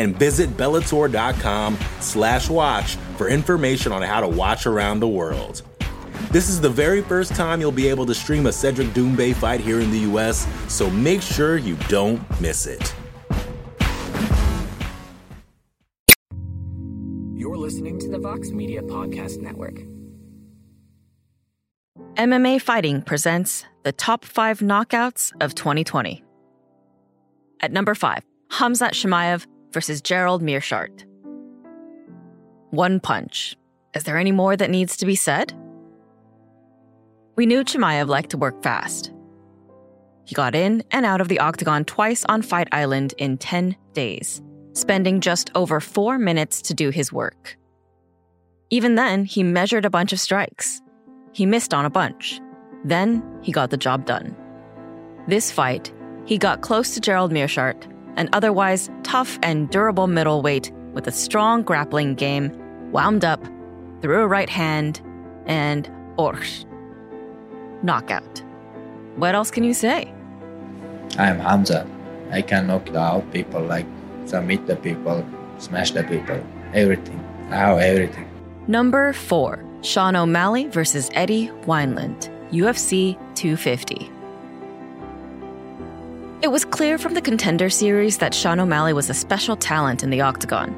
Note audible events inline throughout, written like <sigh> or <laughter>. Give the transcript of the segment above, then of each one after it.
And visit Bellator.com slash watch for information on how to watch around the world. This is the very first time you'll be able to stream a Cedric Doumbé fight here in the US, so make sure you don't miss it. You're listening to the Vox Media Podcast Network. MMA Fighting presents the top five knockouts of 2020. At number five, Hamzat Chimaev versus Gerald Meerschaert. One punch. Is there any more that needs to be said? We knew Chimaev liked to work fast. He got in and out of the octagon twice on Fight Island in 10 days, spending just over four minutes to do his work. Even then, he measured a bunch of strikes. He missed on a bunch. Then he got the job done. This fight, he got close to Gerald Meerschaert, an otherwise tough and durable middleweight with a strong grappling game, wound up, threw a right hand, and orsh. Knockout. What else can you say? I'm Hamza. I can knock out people, like submit the people, smash the people, everything. I have everything. Number four Sean O'Malley versus Eddie Wineland, UFC 250. It was clear from the contender series that Sean O'Malley was a special talent in the octagon.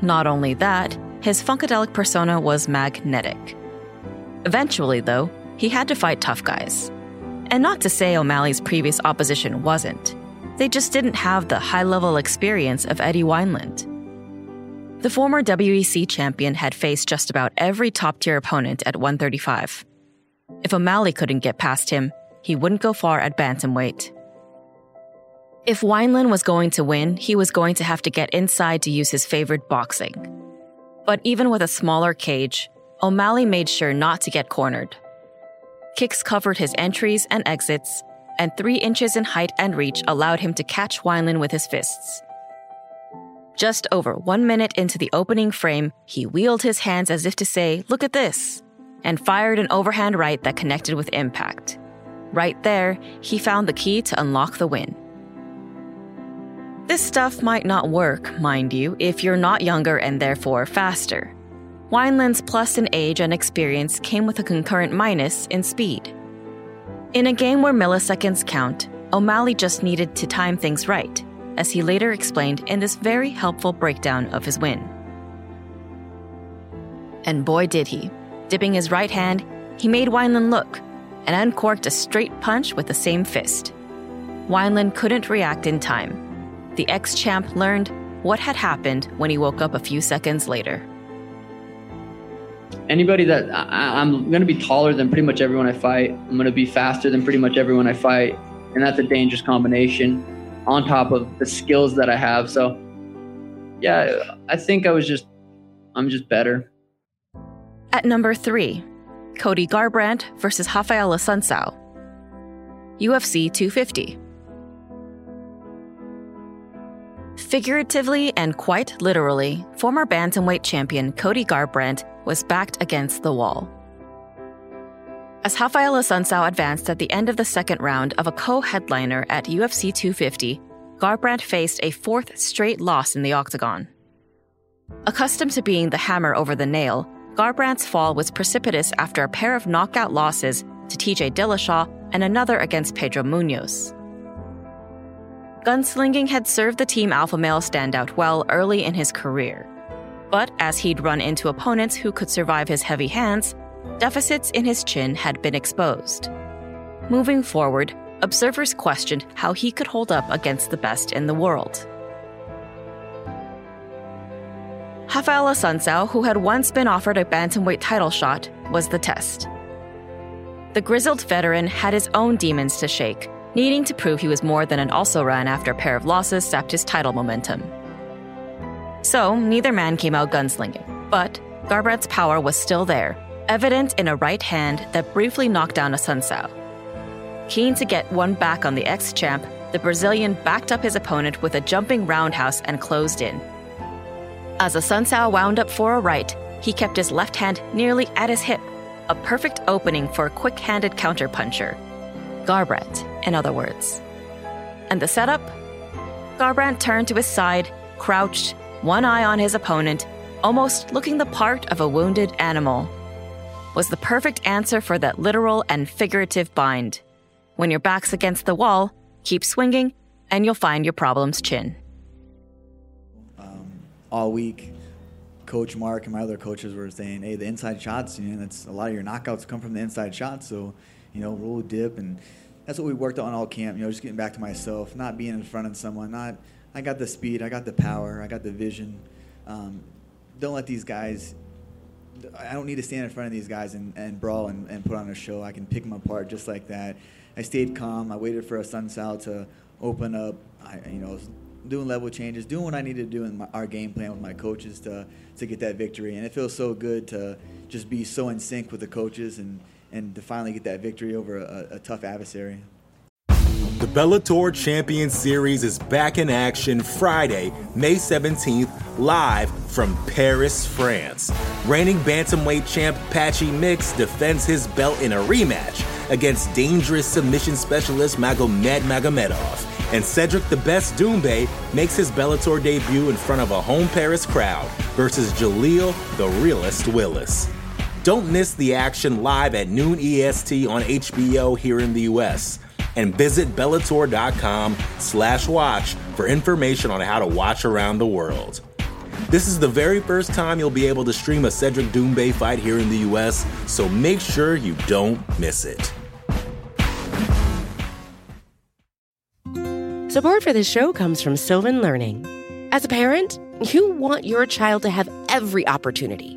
Not only that, his funkadelic persona was magnetic. Eventually, though, he had to fight tough guys. And not to say O'Malley's previous opposition wasn't, they just didn't have the high level experience of Eddie Wineland. The former WEC champion had faced just about every top tier opponent at 135. If O'Malley couldn't get past him, he wouldn't go far at bantamweight. If Wineland was going to win, he was going to have to get inside to use his favorite boxing. But even with a smaller cage, O'Malley made sure not to get cornered. Kicks covered his entries and exits, and three inches in height and reach allowed him to catch Wineland with his fists. Just over one minute into the opening frame, he wheeled his hands as if to say, Look at this, and fired an overhand right that connected with impact. Right there, he found the key to unlock the win. This stuff might not work, mind you, if you're not younger and therefore faster. Wineland's plus in age and experience came with a concurrent minus in speed. In a game where milliseconds count, O'Malley just needed to time things right, as he later explained in this very helpful breakdown of his win. And boy did he. Dipping his right hand, he made Wineland look and uncorked a straight punch with the same fist. Wineland couldn't react in time. The ex champ learned what had happened when he woke up a few seconds later. Anybody that I, I'm going to be taller than pretty much everyone I fight, I'm going to be faster than pretty much everyone I fight, and that's a dangerous combination on top of the skills that I have. So, yeah, I think I was just, I'm just better. At number three, Cody Garbrandt versus Rafael Assunção. UFC 250. Figuratively and quite literally, former bantamweight champion Cody Garbrandt was backed against the wall. As Rafael Assunção advanced at the end of the second round of a co-headliner at UFC 250, Garbrandt faced a fourth straight loss in the octagon. Accustomed to being the hammer over the nail, Garbrandt's fall was precipitous after a pair of knockout losses to TJ Dillashaw and another against Pedro Munhoz. Gunslinging had served the team alpha male standout well early in his career. But as he'd run into opponents who could survive his heavy hands, deficits in his chin had been exposed. Moving forward, observers questioned how he could hold up against the best in the world. Rafael Assunção, who had once been offered a bantamweight title shot, was the test. The grizzled veteran had his own demons to shake, needing to prove he was more than an also ran after a pair of losses sapped his title momentum. So neither man came out gunslinging, but Garbrandt's power was still there, evident in a right hand that briefly knocked down Assunção. Keen to get one back on the ex champ, the Brazilian backed up his opponent with a jumping roundhouse and closed in. As Assunção wound up for a right, he kept his left hand nearly at his hip, a perfect opening for a quick handed counterpuncher. Garbrandt, in other words. And the setup? Garbrandt turned to his side, crouched, one eye on his opponent, almost looking the part of a wounded animal. Was the perfect answer for that literal and figurative bind. When your back's against the wall, keep swinging, and you'll find your problems chin. Um, all week, Coach Mark and my other coaches were saying, "Hey, the inside shots, you know, that's a lot of your knockouts come from the inside shots. So, you know, roll dip, and that's what we worked on all camp. You know, just getting back to myself, not being in front of someone. Not, I got the speed, I got the power, I got the vision. Um, don't let these guys. I don't need to stand in front of these guys and, and brawl and, and put on a show. I can pick them apart just like that. I stayed calm. I waited for Assunção to open up. I, you know, doing level changes, doing what I needed to do in my, our game plan with my coaches to to get that victory. And it feels so good to just be so in sync with the coaches and and to finally get that victory over a, a tough adversary. The Bellator Champion Series is back in action Friday, May 17th, live from Paris, France. Reigning bantamweight champ Patchy Mix defends his belt in a rematch against dangerous submission specialist Magomed Magomedov. And Cedric the Best Doumbé makes his Bellator debut in front of a home Paris crowd versus Jaleel the Realist Willis. Don't miss the action live at noon EST on HBO here in the US. And visit Bellator.com slash watch for information on how to watch around the world. This is the very first time you'll be able to stream a Cedric Doumbé fight here in the US, so make sure you don't miss it. Support for this show comes from Sylvan Learning. As a parent, you want your child to have every opportunity,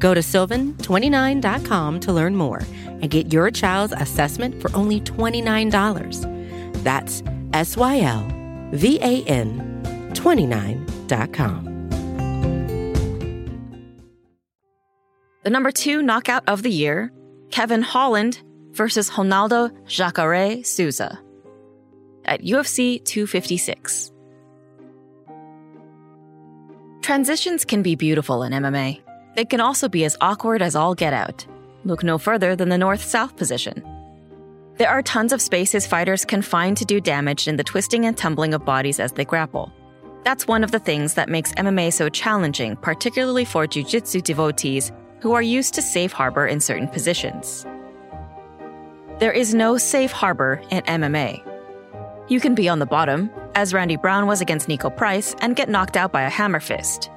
Go to sylvan29.com to learn more and get your child's assessment for only $29. That's S Y L V A N 29.com. The number two knockout of the year, Kevin Holland versus Ronaldo Jacare Souza at UFC 256. Transitions can be beautiful in MMA. They can also be as awkward as all get out. Look no further than the north south position. There are tons of spaces fighters can find to do damage in the twisting and tumbling of bodies as they grapple. That's one of the things that makes MMA so challenging, particularly for jiu jitsu devotees who are used to safe harbor in certain positions. There is no safe harbor in MMA. You can be on the bottom, as Randy Brown was against Niko Price, and get knocked out by a hammer fist.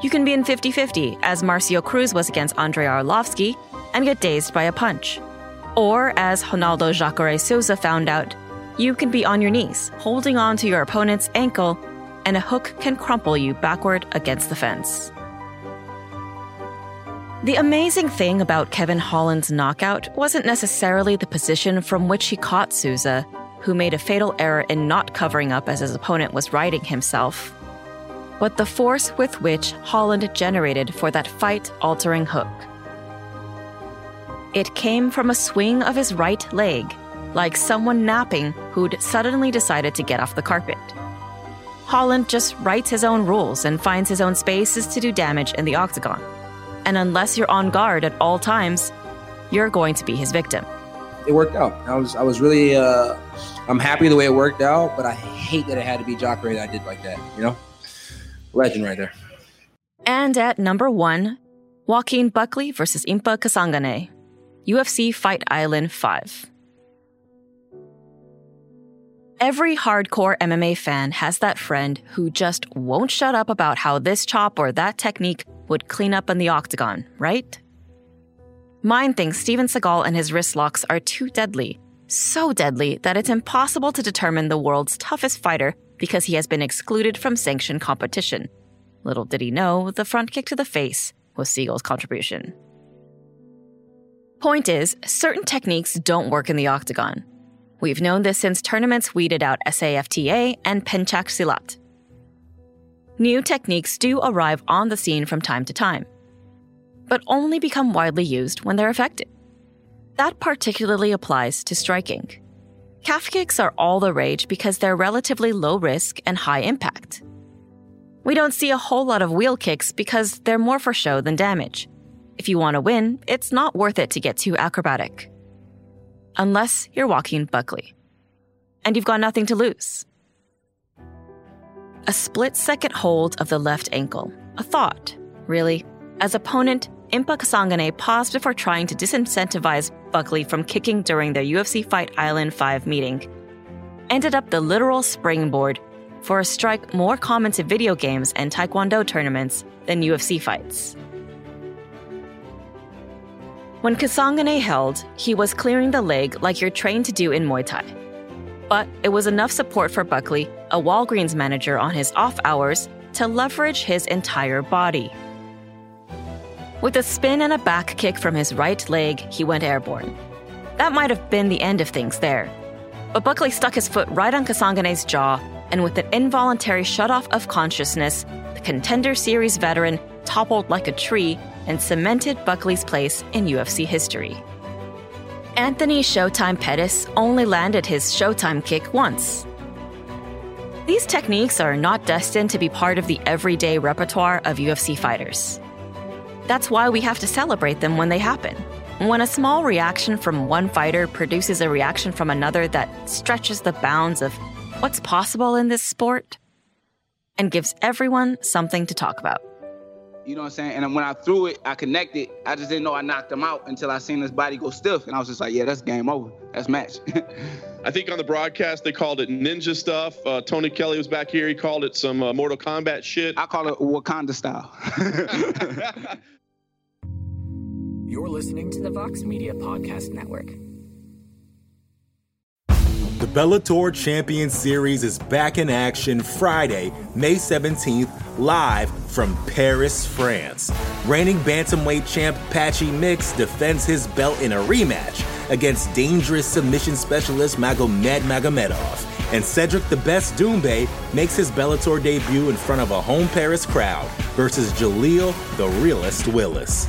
You can be in 50 50, as Marcio Cruz was against Andrei Arlovski, and get dazed by a punch. Or, as Ronaldo Jacare Souza found out, you can be on your knees, holding on to your opponent's ankle, and a hook can crumple you backward against the fence. The amazing thing about Kevin Holland's knockout wasn't necessarily the position from which he caught Souza, who made a fatal error in not covering up as his opponent was righting himself, but the force with which Holland generated for that fight altering hook. It came from a swing of his right leg, like someone napping who'd suddenly decided to get off the carpet. Holland just writes his own rules and finds his own spaces to do damage in the octagon. And unless you're on guard at all times, you're going to be his victim. it worked out. I was I was really uh, I'm happy the way it worked out, but I hate that it had to be Jacare that I did like that. You know, legend right there. And at number one, Joaquin Buckley versus Impa Kasanganay, UFC Fight Island 5. Every hardcore MMA fan has that friend who just won't shut up about how this chop or that technique would clean up in the octagon, right? Mine thinks Steven Seagal and his wrist locks are too deadly, so deadly that it's impossible to determine the world's toughest fighter because he has been excluded from sanctioned competition. Little did he know, the front kick to the face was Seagal's contribution. Point is, certain techniques don't work in the octagon. We've known this since tournaments weeded out SAFTA and Pencak Silat. New techniques do arrive on the scene from time to time, but only become widely used when they're effective. That particularly applies to striking. Calf kicks are all the rage because they're relatively low risk and high impact. We don't see a whole lot of wheel kicks because they're more for show than damage. If you want to win, it's not worth it to get too acrobatic unless you're Joaquin Buckley. And you've got nothing to lose. A split second hold of the left ankle. A thought, really. As opponent, Impa Kasanganay paused before trying to disincentivize Buckley from kicking during their UFC Fight Island 5 meeting. Ended up the literal springboard for a strike more common to video games and taekwondo tournaments than UFC fights. When Kasanganay held, he was clearing the leg like you're trained to do in Muay Thai. But it was enough support for Buckley, a Walgreens manager on his off hours, to leverage his entire body. With a spin and a back kick from his right leg, he went airborne. That might have been the end of things there. But Buckley stuck his foot right on Kasanganay's jaw, and with an involuntary shutoff of consciousness, the Contender Series veteran toppled like a tree and cemented Buckley's place in UFC history. Anthony Showtime Pettis only landed his Showtime kick once. These techniques are not destined to be part of the everyday repertoire of UFC fighters. That's why we have to celebrate them when they happen. When a small reaction from one fighter produces a reaction from another that stretches the bounds of what's possible in this sport and gives everyone something to talk about. You know what I'm saying? And when I threw it, I connected. I just didn't know I knocked him out until I seen his body go stiff. And I was just like, yeah, that's game over. That's match. <laughs> I think on the broadcast they called it ninja stuff. Uh, Tony Kelly was back here. He called it some uh, Mortal Kombat shit. I call it Wakanda style. <laughs> <laughs> You're listening to the Vox Media Podcast Network. The Bellator Champion Series is back in action Friday, May 17th, live from Paris, France. Reigning bantamweight champ Patchy Mix defends his belt in a rematch against dangerous submission specialist Magomed Magomedov. And Cedric the Best Doumbé makes his Bellator debut in front of a home Paris crowd versus Jaleel the Realist Willis.